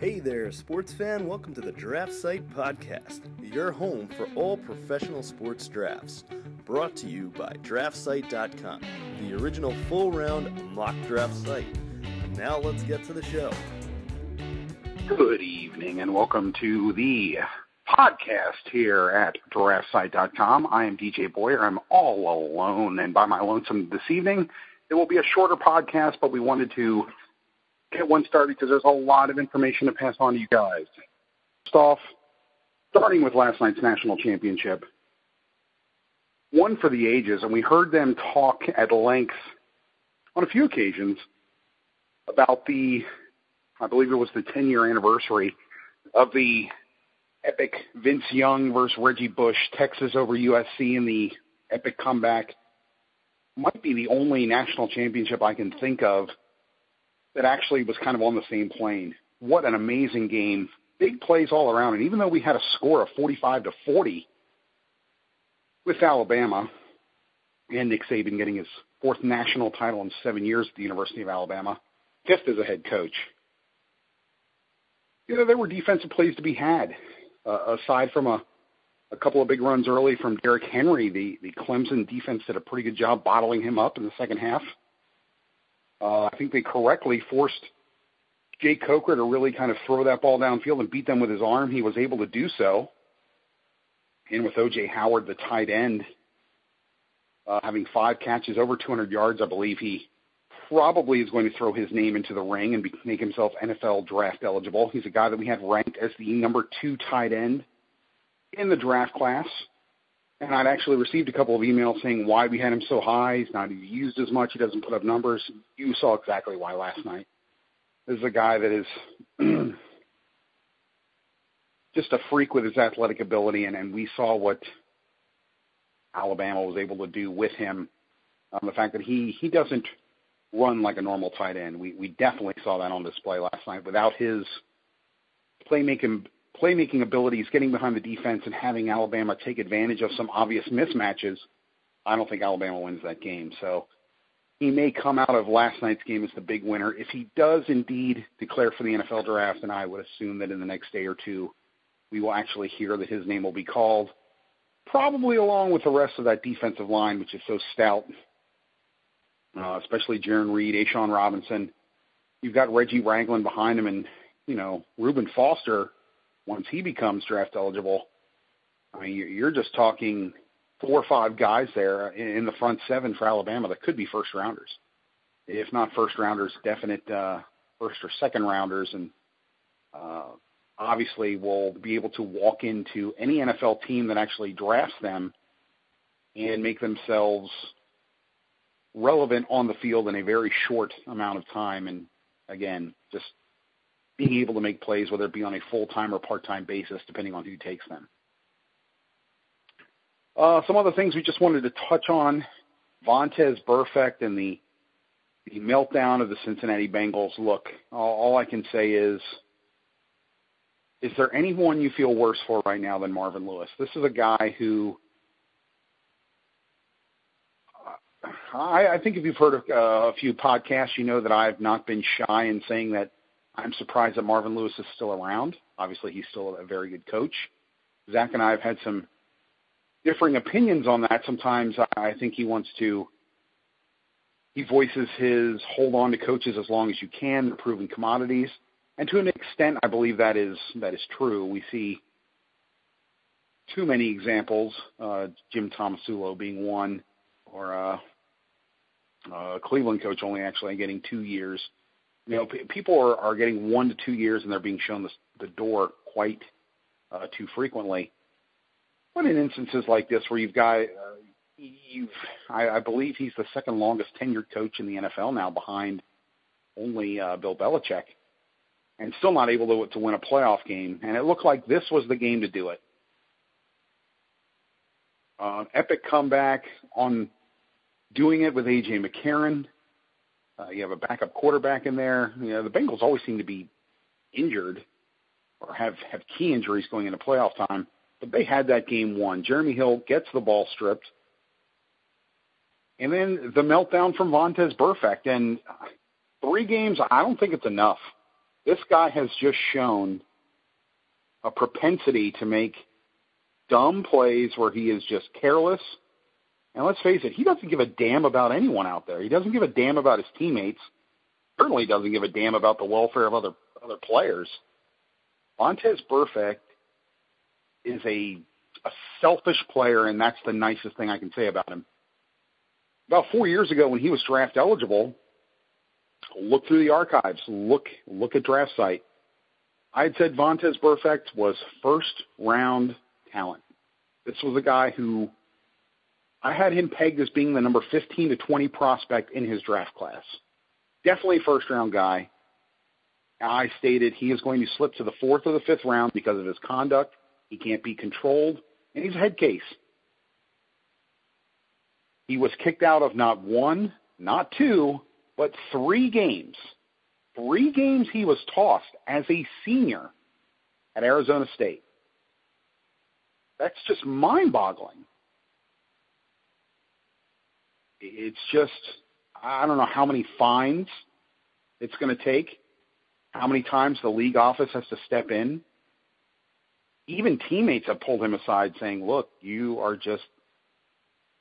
Hey there, sports fan. Welcome to the Draft Site Podcast, your home for all professional sports drafts. Brought to you by DraftSite.com, the original full round mock draft site. Now let's get to the show. Good evening and welcome to the podcast here at DraftSite.com. I am DJ Boyer. I'm all alone, and by my lonesome this evening, it will be a shorter podcast, but we wanted to get one started because there's a lot of information to pass on to you guys. First off, starting with last night's national championship, one for the ages, and we heard them talk at length on a few occasions about the, I believe it was the 10 year anniversary of the epic Vince Young versus Reggie Bush, Texas over USC in the epic comeback. Might be the only national championship I can think of that actually was kind of on the same plane. What an amazing game. Big plays all around. And even though we had a score of 45 to 40 with Alabama and Nick Saban getting his fourth national title in seven years at the University of Alabama, just as a head coach, you know, there were defensive plays to be had. Uh, aside from a, a couple of big runs early from Derrick Henry, the, the Clemson defense did a pretty good job bottling him up in the second half. Uh, I think they correctly forced Jake Coker to really kind of throw that ball downfield and beat them with his arm. He was able to do so. And with O.J. Howard, the tight end, uh, having five catches over 200 yards, I believe he probably is going to throw his name into the ring and be, make himself NFL draft eligible. He's a guy that we had ranked as the number two tight end in the draft class. And I'd actually received a couple of emails saying why we had him so high. He's not used as much. He doesn't put up numbers. You saw exactly why last night. This is a guy that is just a freak with his athletic ability, and, and we saw what Alabama was able to do with him. Um, the fact that he he doesn't run like a normal tight end. We we definitely saw that on display last night. Without his playmaking playmaking abilities, getting behind the defense, and having Alabama take advantage of some obvious mismatches, I don't think Alabama wins that game. So he may come out of last night's game as the big winner. If he does indeed declare for the NFL draft, and I would assume that in the next day or two, we will actually hear that his name will be called, probably along with the rest of that defensive line, which is so stout, uh, especially Jarran Reed, A'Shawn Robinson. You've got Reggie Ragland behind him, and you know Reuben Foster once he becomes draft eligible, I mean, you're just talking four or five guys there in the front seven for Alabama that could be first rounders. If not first rounders, definite uh, first or second rounders, and uh, obviously will be able to walk into any NFL team that actually drafts them and make themselves relevant on the field in a very short amount of time. And again, just being able to make plays, whether it be on a full-time or part-time basis, depending on who takes them. Uh, some other things we just wanted to touch on, Vontaze Burfict and the the meltdown of the Cincinnati Bengals. Look, all, I can say is, is there anyone you feel worse for right now than Marvin Lewis? This is a guy who I, think if you've heard uh, a few podcasts, you know that I've not been shy in saying that I'm surprised that Marvin Lewis is still around. Obviously, he's still a very good coach. Zach and I have had some differing opinions on that. Sometimes I think he wants to. He voices his hold on to coaches as long as you can, proven commodities, and to an extent, I believe that is that is true. We see too many examples, uh, Jim Tomsula being one, or uh, uh, Cleveland coach only actually getting two years you know, p- people are, are getting one to two years and they're being shown the, the door quite uh, too frequently. But in instances like this, where you've got, uh, you've, I, I believe he's the second longest tenured coach in the NFL now, behind only uh, Bill Belichick, and still not able to to win a playoff game. And it looked like this was the game to do it. Uh, epic comeback on doing it with AJ McCarron. Uh, you have a backup quarterback in there. You know, the Bengals always seem to be injured or have have key injuries going into playoff time, but they had that game won. Jeremy Hill gets the ball stripped, and then the meltdown from Vontaze Burfict. And three games, I don't think it's enough. This guy has just shown a propensity to make dumb plays where he is just careless. And let's face it, he doesn't give a damn about anyone out there. He doesn't give a damn about his teammates. Certainly doesn't give a damn about the welfare of other other players. Vontaze Burfict is a a selfish player, and that's the nicest thing I can say about him. About four years ago, when he was draft eligible, look through the archives, look look at draft site. I had said Vontaze Burfict was first round talent. This was a guy who I had him pegged as being the number 15 to 20 prospect in his draft class. Definitely first round guy. I stated he is going to slip to the fourth or the fifth round because of his conduct. He can't be controlled, and he's a head case. He was kicked out of not one, not two, but three games. Three games he was tossed as a senior at Arizona State. That's just mind boggling. It's just, I don't know how many fines it's going to take, how many times the league office has to step in. Even teammates have pulled him aside saying, look, you are just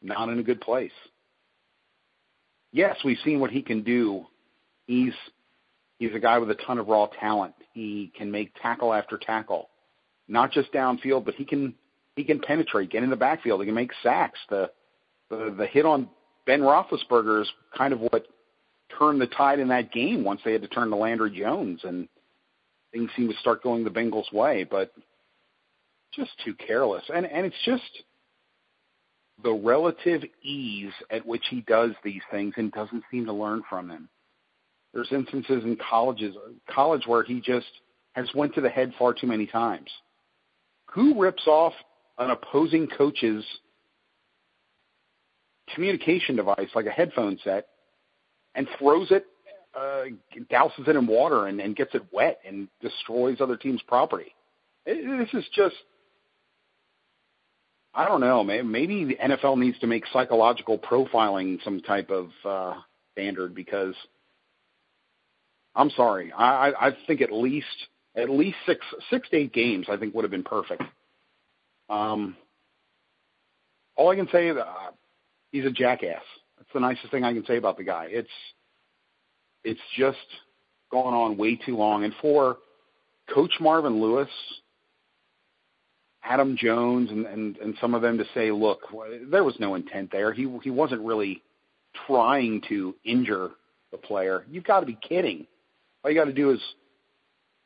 not in a good place. Yes, we've seen what he can do. He's he's a guy with a ton of raw talent. He can make tackle after tackle, not just downfield, but he can he can penetrate, get in the backfield. He can make sacks. The the, the hit on Ben Roethlisberger is kind of what turned the tide in that game once they had to turn to Landry Jones, and things seemed to start going the Bengals' way. But just too careless, and and it's just the relative ease at which he does these things and doesn't seem to learn from them. There's instances in colleges, college where he just has went to the head far too many times. Who rips off an opposing coach's communication device like a headphone set and throws it, uh, douses it in water and, and gets it wet and destroys other teams' property? It, this is just I don't know. Maybe the NFL needs to make psychological profiling some type of uh, standard because I'm sorry. I, I think at least at least six six to eight games I think would have been perfect. Um, all I can say is uh, he's a jackass. That's the nicest thing I can say about the guy. It's it's just gone on way too long. And for Coach Marvin Lewis Adam Jones and, and, and some of them to say, look, there was no intent there. He, he wasn't really trying to injure the player. You've got to be kidding. All you got to do is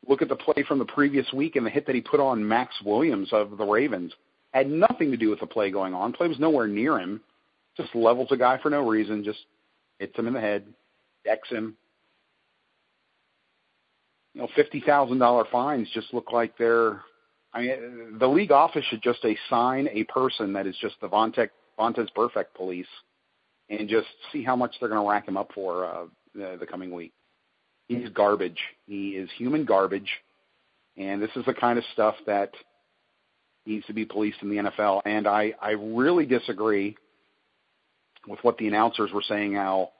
look at the play from the previous week and the hit that he put on Maxx Williams of the Ravens. Had nothing to do with the play going on. Play was nowhere near him. Just levels a guy for no reason. Just hits him in the head, decks him. You know, fifty thousand dollar fines just look like they're I mean, the league office should just assign a person that is just the Vontaze, Vontaze Burfict police and just see how much they're going to rack him up for uh, the, the coming week. He's garbage. He is human garbage, and this is the kind of stuff that needs to be policed in the NFL. And I, I really disagree with what the announcers were saying. How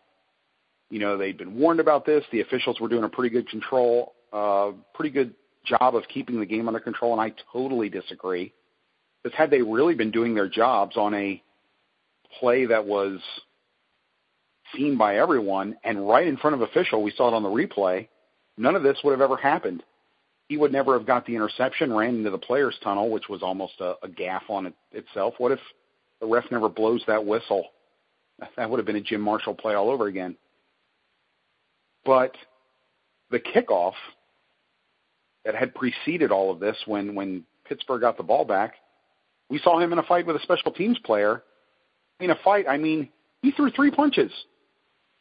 you know they'd been warned about this. The officials were doing a pretty good control, uh, pretty good job of keeping the game under control, and I totally disagree. Because had they really been doing their jobs on a play that was seen by everyone and right in front of official, we saw it on the replay, none of this would have ever happened. He would never have got the interception, ran into the player's tunnel, which was almost a, a gaff on it itself. What if the ref never blows that whistle? That would have been a Jim Marshall play all over again. But the kickoff that had preceded all of this when when Pittsburgh got the ball back. We saw him in a fight with a special teams player. In a fight, I mean, he threw three punches,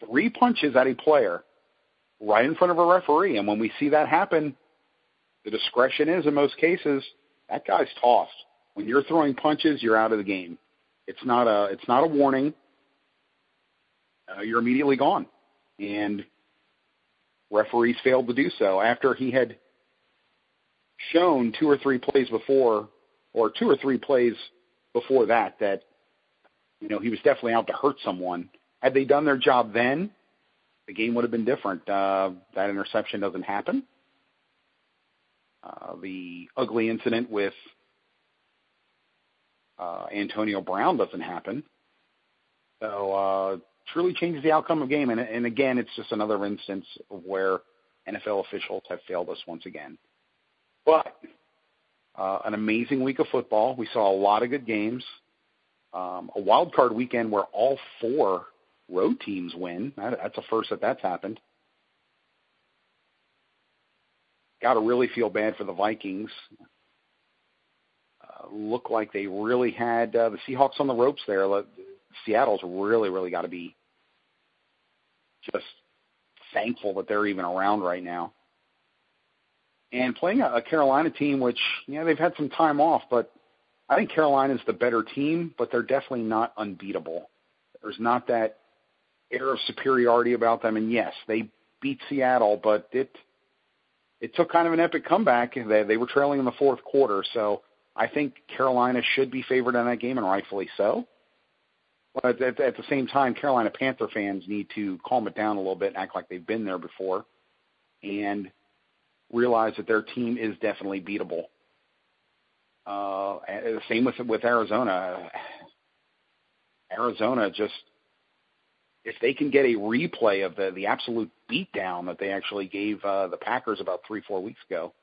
three punches at a player right in front of a referee. And when we see that happen, the discretion is in most cases that guy's tossed. When you're throwing punches, you're out of the game. It's not a it's not a warning. Uh, you're immediately gone. And referees failed to do so after he had shown two or three plays before, or two or three plays before that, that you know he was definitely out to hurt someone. Had they done their job then, the game would have been different. Uh, that interception doesn't happen. Uh, the ugly incident with uh, Antonio Brown doesn't happen. So uh, truly changes the outcome of game. And, and again, it's just another instance of where NFL officials have failed us once again. But uh, an amazing week of football. We saw a lot of good games. Um, a wild card weekend where all four road teams win. That, that's a first that that's happened. Got to really feel bad for the Vikings. Uh, look like they really had uh, the Seahawks on the ropes there. Seattle's really, really got to be just thankful that they're even around right now. And playing a, a Carolina team, which yeah, they've had some time off, but I think Carolina's the better team, but they're definitely not unbeatable. There's not that air of superiority about them. And yes, they beat Seattle, but it it took kind of an epic comeback. They they were trailing in the fourth quarter, so I think Carolina should be favored in that game, and rightfully so. But at, at the same time, Carolina Panther fans need to calm it down a little bit, and act like they've been there before, and realize that their team is definitely beatable. Uh, same with with Arizona. Arizona just if they can get a replay of the the absolute beatdown that they actually gave uh, the Packers about three four weeks ago,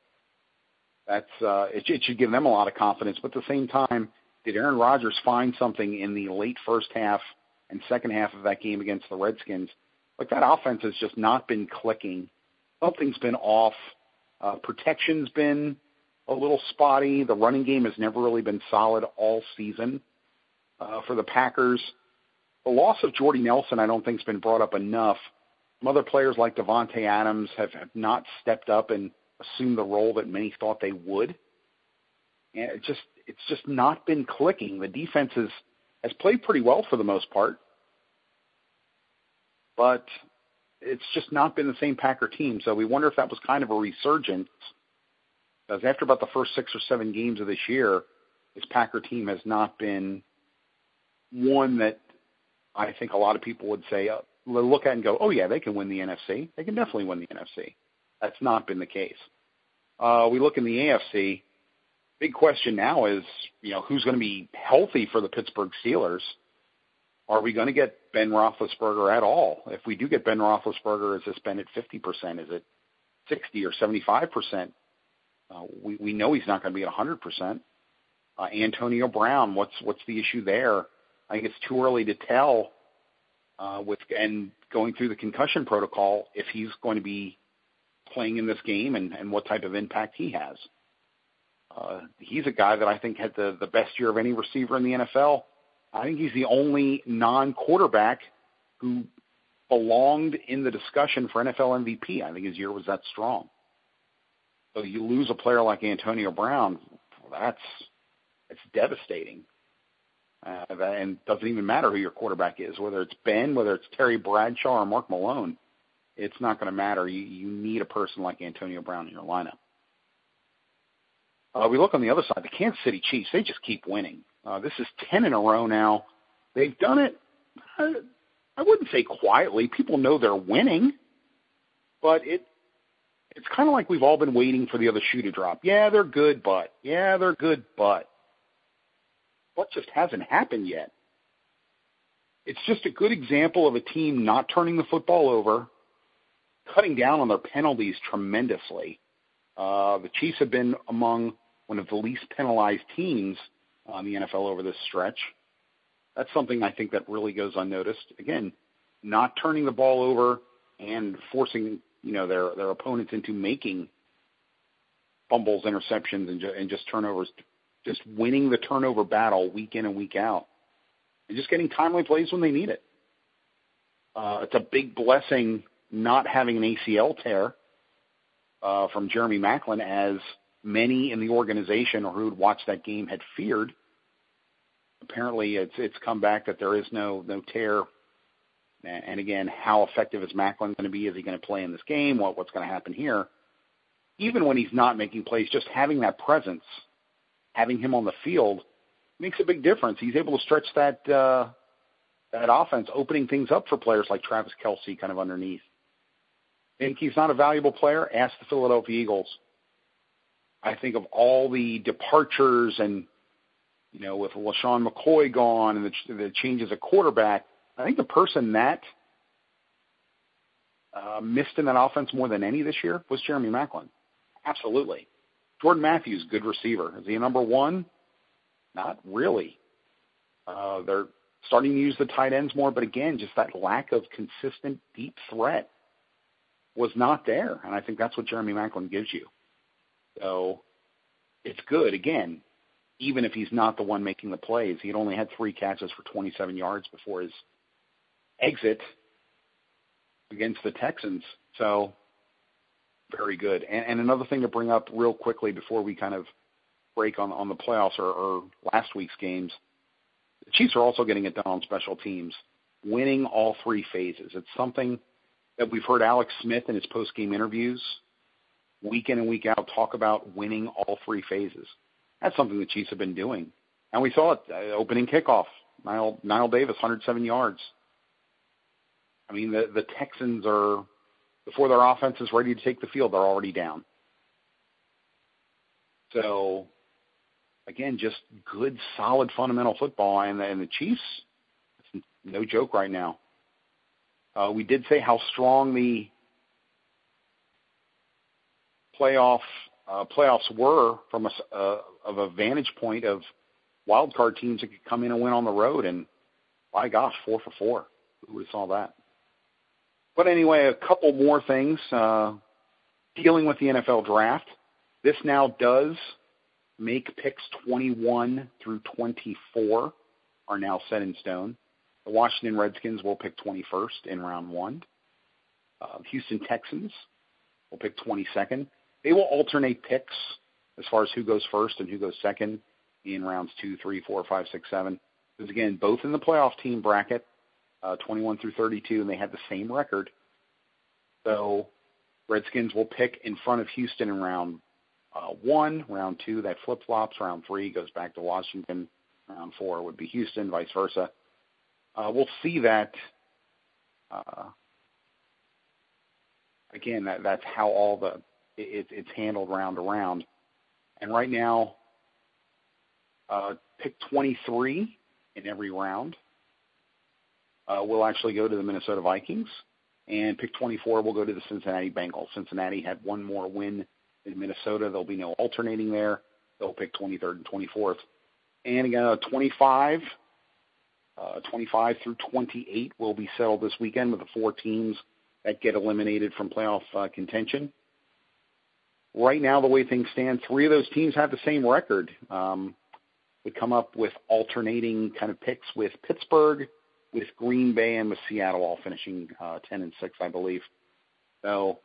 that's uh, it, it should give them a lot of confidence. But at the same time, did Aaron Rodgers find something in the late first half and second half of that game against the Redskins? Like that offense has just not been clicking. Something's been off. Uh, protection's been a little spotty. The running game has never really been solid all season uh, for the Packers. The loss of Jordy Nelson, I don't think, has been brought up enough. Some other players like Davante Adams have, have not stepped up and assumed the role that many thought they would. And it just it's just not been clicking. The defense has has played pretty well for the most part, but it's just not been the same Packer team. So we wonder if that was kind of a resurgence. Because after about the first six or seven games of this year, this Packer team has not been one that I think a lot of people would say, uh, look at and go, oh, yeah, they can win the NFC. They can definitely win the NFC. That's not been the case. Uh, we look in the AFC. Big question now is, you know, who's going to be healthy for the Pittsburgh Steelers? Are we going to get Ben Roethlisberger at all? If we do get Ben Roethlisberger, is this Ben at 50%? Is it 60 or 75%? Uh, we, we know he's not going to be at 100%. Uh, Antonio Brown, what's what's the issue there? I think it's too early to tell uh, with and going through the concussion protocol if he's going to be playing in this game and, and what type of impact he has. Uh, he's a guy that I think had the, the best year of any receiver in the NFL. I think he's the only non-quarterback who belonged in the discussion for NFL MVP. I think his year was that strong. So you lose a player like Antonio Brown, that's it's devastating. Uh, and doesn't even matter who your quarterback is, whether it's Ben, whether it's Terry Bradshaw or Mark Malone. It's not going to matter. You, you need a person like Antonio Brown in your lineup. Uh, we look on the other side. The Kansas City Chiefs, they just keep winning. Uh, this is 10 in a row now. They've done it, I, wouldn't say quietly. People know they're winning, but it it's kind of like we've all been waiting for the other shoe to drop. Yeah, they're good, but yeah, they're good, but what just hasn't happened yet? It's just a good example of a team not turning the football over, cutting down on their penalties tremendously. Uh, the Chiefs have been among one of the least penalized teams on the NFL over this stretch. That's something I think that really goes unnoticed. Again, not turning the ball over and forcing you know their their opponents into making fumbles, interceptions, and, ju- and just turnovers, just winning the turnover battle week in and week out, and just getting timely plays when they need it. Uh, it's a big blessing not having an ACL tear uh, from Jeremy Maclin, as many in the organization or who had watched that game had feared. Apparently, it's it's come back that there is no no tear and again, how effective is Maclin going to be? Is he going to play in this game? What, what's going to happen here? Even when he's not making plays, just having that presence, having him on the field, makes a big difference. He's able to stretch that uh, that offense, opening things up for players like Travis Kelce, kind of underneath. Think he's not a valuable player? Ask the Philadelphia Eagles. I think of all the departures and, you know, with LeSean McCoy gone and the, the changes at quarterback, I think the person that uh, missed in that offense more than any this year was Jeremy Maclin. Absolutely. Jordan Matthews, good receiver. Is he a number one? Not really. Uh, they're starting to use the tight ends more, but again, just that lack of consistent deep threat was not there. And I think that's what Jeremy Maclin gives you. So it's good. Again, even if he's not the one making the plays, he had only had three catches for 27 yards before his exit against the Texans. So very good. And, and another thing to bring up real quickly before we kind of break on on the playoffs or, or last week's games, the Chiefs are also getting it done on special teams, winning all three phases. It's something we've heard Alex Smith in his post game interviews week in and week out talk about winning all three phases. That's something the Chiefs have been doing. And we saw it uh, opening kickoff. Knile Davis, 107 yards. I mean, the, the Texans are, before their offense is ready to take the field, they're already down. So, again, just good, solid, fundamental football. And, and the Chiefs, it's no joke right now. Uh, we did say how strong the playoff uh, playoffs were from a uh, of a vantage point of wild card teams that could come in and win on the road. And by gosh, four for four. Who would have saw that? But anyway, a couple more things uh, dealing with the NFL draft. This now does make picks 21 through 24 are now set in stone. The Washington Redskins will pick 21st in round one. Uh, Houston Texans will pick 22nd. They will alternate picks as far as who goes first and who goes second in rounds two, three, four, five, six, seven. Because again, both in the playoff team bracket, uh, 21 through 32, and they had the same record. So Redskins will pick in front of Houston in round uh, one. Round two, that flip flops. Round three goes back to Washington. Round four would be Houston, vice versa. Uh, we'll see that. Uh, again, that that's how all the it, it's handled round to round. And right now, uh, pick 23 in every round uh, will actually go to the Minnesota Vikings, and pick 24 will go to the Cincinnati Bengals. Cincinnati had one more win in Minnesota. There'll be no alternating there. They'll pick 23rd and 24th. And again, uh, 25, uh, 25 through 28 will be settled this weekend with the four teams that get eliminated from playoff uh, contention. Right now, the way things stand, three of those teams have the same record. Um, we come up with alternating kind of picks with Pittsburgh, with Green Bay, and with Seattle all finishing uh, 10 and 6, I believe. So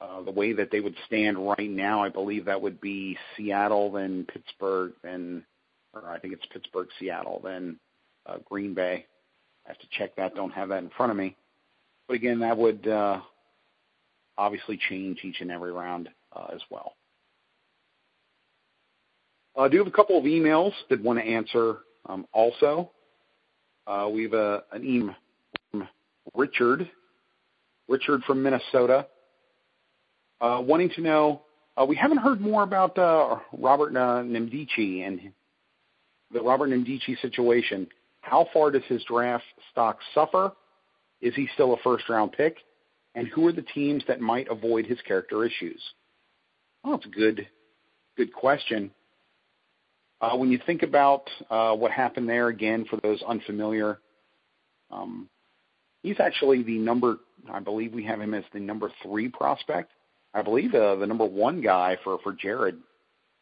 uh, the way that they would stand right now, I believe that would be Seattle, then Pittsburgh, then, or I think it's Pittsburgh, Seattle, then Green Bay. I have to check that. Don't have that in front of me. But again, that would uh, obviously change each and every round uh, as well. Uh, I do have a couple of emails that want to answer um, also. Uh, we have an email from Richard, Richard from Minnesota, uh, wanting to know. Uh, we haven't heard more about uh, Robert uh, Nkemdiche and the Robert Nkemdiche situation. How far does his draft stock suffer? Is he still a first round pick? And who are the teams that might avoid his character issues? Well, it's a good, good question. Uh, when you think about uh, what happened there, again, for those unfamiliar, um, he's actually the number. I believe we have him as the number three prospect. I believe uh, the number one guy for for Jared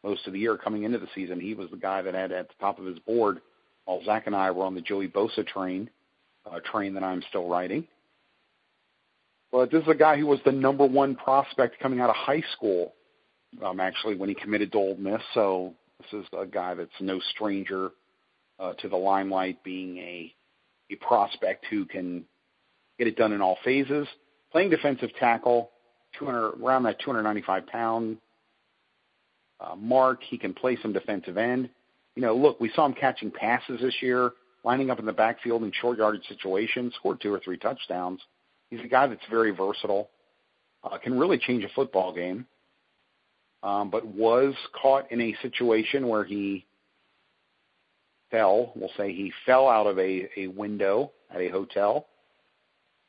most of the year coming into the season. He was the guy that had at the top of his board while Zach and I were on the Joey Bosa train, uh, train that I'm still riding. But this is a guy who was the number one prospect coming out of high school um, actually when he committed to Ole Miss. So this is a guy that's no stranger uh, to the limelight, being a a prospect who can get it done in all phases. Playing defensive tackle, 200 around that 295 pound uh, mark. He can play some defensive end. You know, look, we saw him catching passes this year, lining up in the backfield in short yardage situations, scored two or three touchdowns. He's a guy that's very versatile, uh, can really change a football game. um, but was caught in a situation where he fell. We'll say he fell out of a, a window at a hotel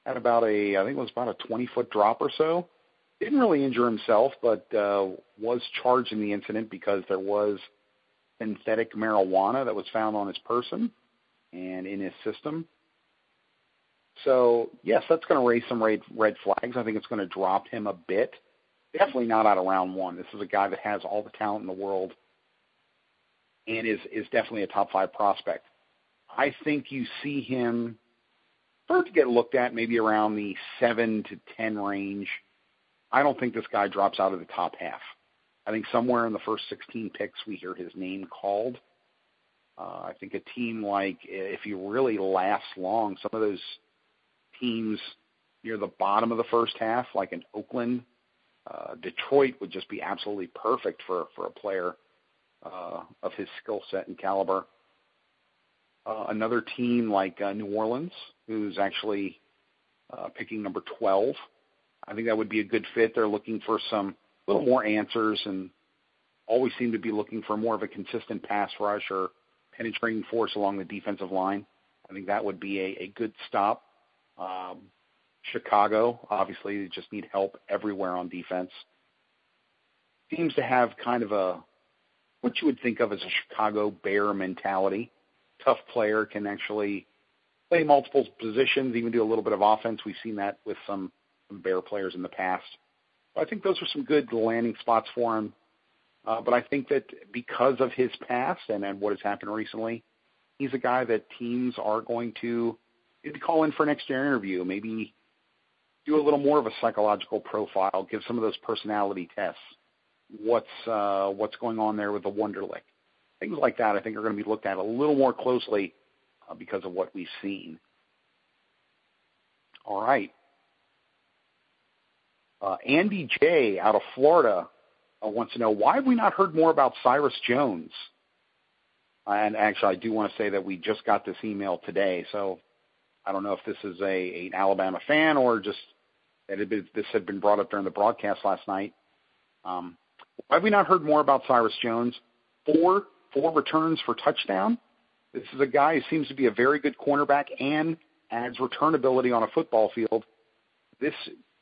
at about a, I think it was about a 20 foot drop or so. Didn't really injure himself, but uh, was charged in the incident because there was synthetic marijuana that was found on his person and in his system. So yes, that's going to raise some red, red flags. I think it's going to drop him a bit. Definitely not out of round one. This is a guy that has all the talent in the world and is is definitely a top five prospect. I think you see him start to get looked at maybe around the seven to ten range. I don't think this guy drops out of the top half. I think somewhere in the first 16 picks we hear his name called. Uh, I think a team like if he really lasts long, some of those teams near the bottom of the first half, like in Oakland, uh, Detroit would just be absolutely perfect for for a player uh, of his skill set and caliber. Uh, another team like uh, New Orleans, who's actually uh, picking number 12. I think that would be a good fit. They're looking for some little more answers and always seem to be looking for more of a consistent pass rush or penetrating force along the defensive line. I think that would be a, a good stop. Um, Chicago, obviously, they just need help everywhere on defense. Seems to have kind of a what you would think of as a Chicago Bear mentality. Tough player can actually play multiple positions, even do a little bit of offense. We've seen that with some, some Bear players in the past. I think those are some good landing spots for him. Uh, but I think that because of his past and, and what has happened recently, he's a guy that teams are going to maybe call in for an extra interview, maybe do a little more of a psychological profile, give some of those personality tests what's uh, what's going on there with the Wonderlic. Things like that, I think, are going to be looked at a little more closely uh, because of what we've seen. All right. Uh, Andy J. out of Florida uh, wants to know why have we not heard more about Cyrus Jones? And actually, I do want to say that we just got this email today, so I don't know if this is a an Alabama fan or just that it, this had been brought up during the broadcast last night. Um, why have we not heard more about Cyrus Jones? Four four returns for touchdown. This is a guy who seems to be a very good cornerback and adds return ability on a football field. This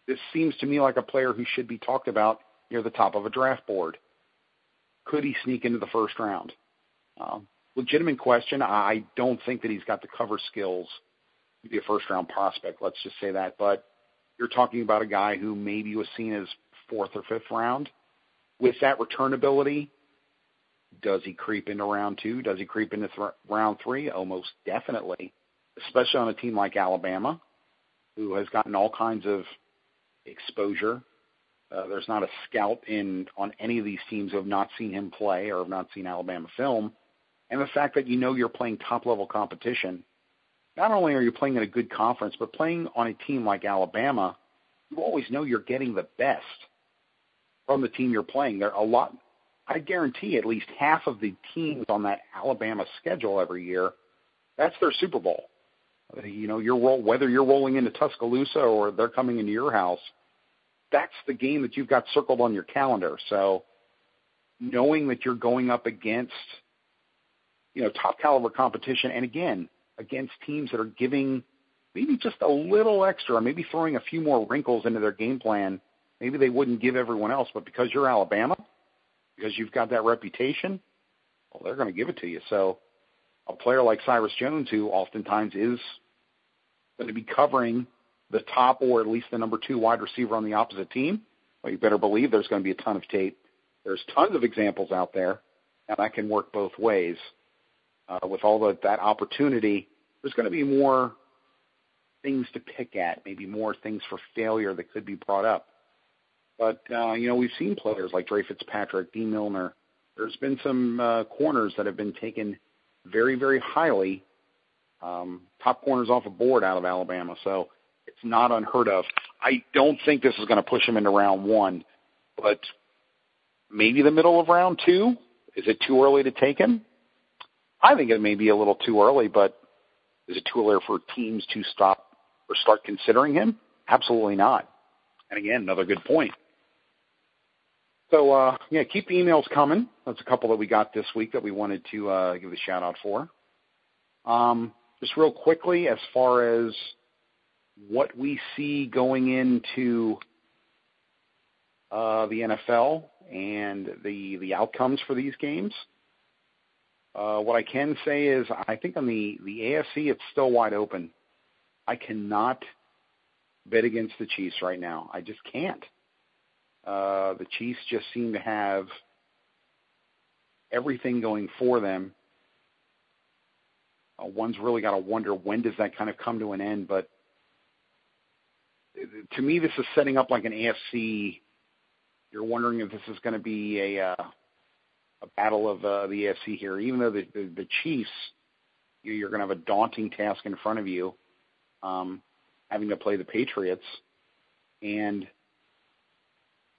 this seems to me like a player who should be talked about near the top of a draft board. Could he sneak into the first round? Um, legitimate question. I don't think that he's got the cover skills to be a first round prospect. Let's just say that. But you're talking about a guy who maybe was seen as fourth or fifth round with that return ability, does he creep into round two? Does he creep into th- round three? Almost definitely, especially on a team like Alabama, who has gotten all kinds of exposure. Uh, there's not a scout in on any of these teams who have not seen him play or have not seen Alabama film. And the fact that you know you're playing top level competition, not only are you playing in a good conference, but playing on a team like Alabama, you always know you're getting the best from the team you're playing. There a lot. I guarantee at least half of the teams on that Alabama schedule every year, that's their Super Bowl. You know, you're roll, whether you're rolling into Tuscaloosa or they're coming into your house, that's the game that you've got circled on your calendar. So, knowing that you're going up against, you know, top caliber competition, and again against teams that are giving maybe just a little extra, maybe throwing a few more wrinkles into their game plan maybe they wouldn't give everyone else, but because you're Alabama, because you've got that reputation, well, they're going to give it to you. So a player like Cyrus Jones, who oftentimes is going to be covering the top or at least the number two wide receiver on the opposite team, well, you better believe there's going to be a ton of tape. There's tons of examples out there, and that can work both ways. Uh, with all the, that opportunity, there's going to be more things to pick at, maybe more things for failure that could be brought up. But uh, you know, we've seen players like Dre Kirkpatrick, Dee Milliner. There's been some uh, corners that have been taken very, very highly, um, top corners off a board out of Alabama. So it's not unheard of. I don't think this is going to push him into round one, but maybe the middle of round two. Is it too early to take him? I think it may be a little too early, but is it too early for teams to stop or start considering him? Absolutely not. And again, another good point. So uh, yeah, keep the emails coming. That's a couple that we got this week that we wanted to uh, give a shout out for. Um, just real quickly, as far as what we see going into uh, the NFL and the the outcomes for these games. Uh, what I can say is, I think on the the AFC, it's still wide open. I cannot bet against the Chiefs right now. I just can't. Uh, the Chiefs just seem to have everything going for them. Uh, one's really got to wonder when does that kind of come to an end. But to me, this is setting up like an AFC. You're wondering if this is going to be a uh, a battle of uh, the AFC here. Even though the the, the Chiefs, you're going to have a daunting task in front of you, um, having to play the Patriots, and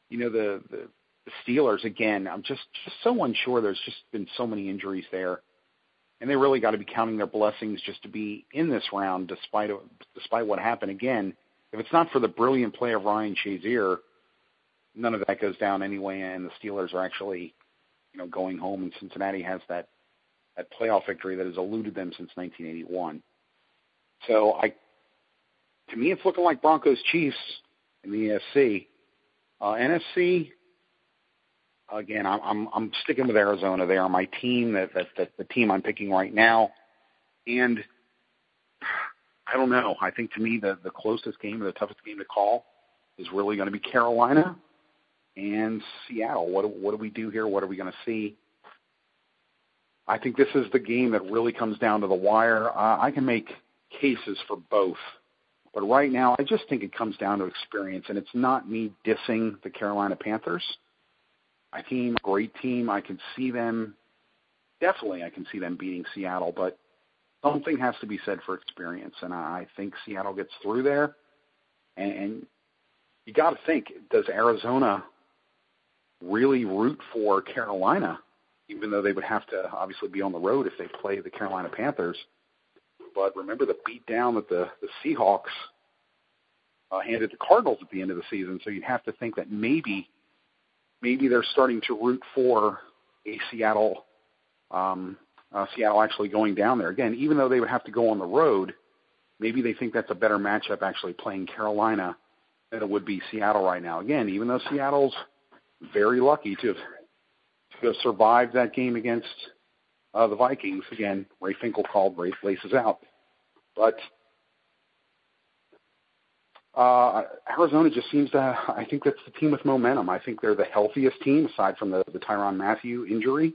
you know the, the the Steelers again. I'm just just so unsure. There's just been so many injuries there, and they really got to be counting their blessings just to be in this round, despite despite what happened. Again, if it's not for the brilliant play of Ryan Shazier, none of that goes down anyway, and the Steelers are actually, you know, going home, and Cincinnati has that that playoff victory that has eluded them since 1981. So I, to me, it's looking like Broncos Chiefs in the AFC. Uh, NFC, again, I'm, I'm sticking with Arizona. They are my team. That that, that the team I'm picking right now, and I don't know. I think to me the the closest game or the toughest game to call is really going to be Carolina and Seattle. What what do we do here? What are we going to see? I think this is the game that really comes down to the wire. Uh, I can make cases for both. But right now, I just think it comes down to experience, and it's not me dissing the Carolina Panthers. I team, great team. I can see them. Definitely, I can see them beating Seattle, but something has to be said for experience, and I think Seattle gets through there. And, and you got to think: Does Arizona really root for Carolina, even though they would have to obviously be on the road if they play the Carolina Panthers? But remember the beat down that the the Seahawks uh, handed the Cardinals at the end of the season. So you'd have to think that maybe maybe they're starting to root for a Seattle um, uh, Seattle actually going down there again. Even though they would have to go on the road, maybe they think that's a better matchup actually playing Carolina than it would be Seattle right now. Again, even though Seattle's very lucky to have, to have survived that game against uh, the Vikings. Again, Ray Finkle called Ray laces out. But uh, Arizona just seems to, I think that's the team with momentum. I think they're the healthiest team, aside from the, the Tyrann Mathieu injury.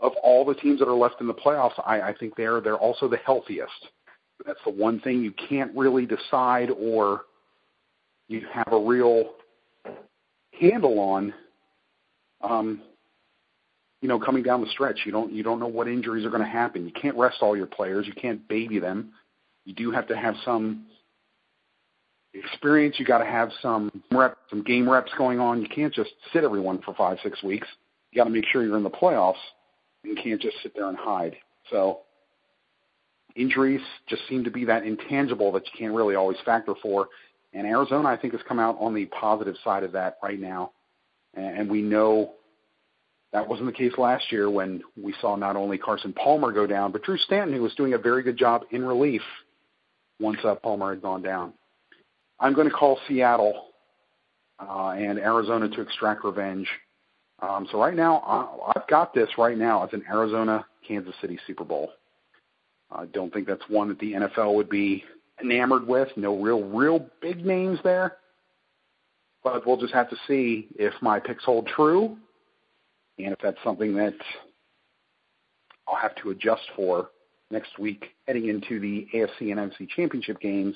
Of all the teams that are left in the playoffs, I, I think they're they're also the healthiest. That's the one thing you can't really decide or you have a real handle on. Um, you know, coming down the stretch. You don't you don't know what injuries are going to happen. You can't rest all your players. You can't baby them. You do have to have some experience. You got to have some rep, some game reps going on. You can't just sit everyone for five six weeks. You got to make sure you're in the playoffs. You can't just sit there and hide. So injuries just seem to be that intangible that you can't really always factor for. And Arizona, I think, has come out on the positive side of that right now. And we know that wasn't the case last year when we saw not only Carson Palmer go down, but Drew Stanton, who was doing a very good job in relief once uh, Palmer had gone down. I'm going to call Seattle uh, and Arizona to extract revenge. Um, so right now, I, I've got this right now as an Arizona Kansas City Super Bowl. I don't think that's one that the NFL would be enamored with. No real, real big names there. But we'll just have to see if my picks hold true and if that's something that I'll have to adjust for next week heading into the AFC and NFC championship games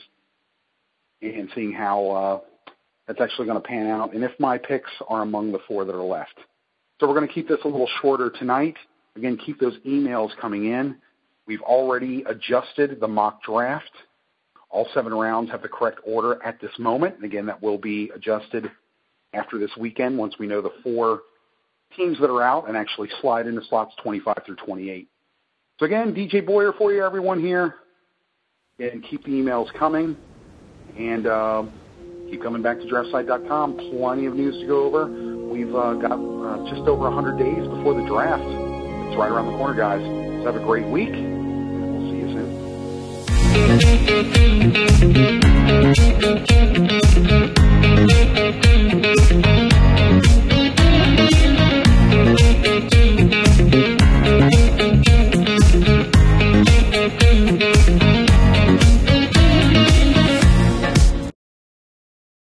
and seeing how uh, that's actually going to pan out and if my picks are among the four that are left. So we're going to keep this a little shorter tonight. Again, keep those emails coming in. We've already adjusted the mock draft. All seven rounds have the correct order at this moment. And again, that will be adjusted after this weekend once we know the four teams that are out and actually slide into slots 25 through 28. So again, DJ Boyer for you, everyone here. And keep the emails coming. And uh, keep coming back to draftsite.com. Plenty of news to go over. We've uh, got uh, just over 100 days before the draft. It's right around the corner, guys. So have a great week. We'll see you soon.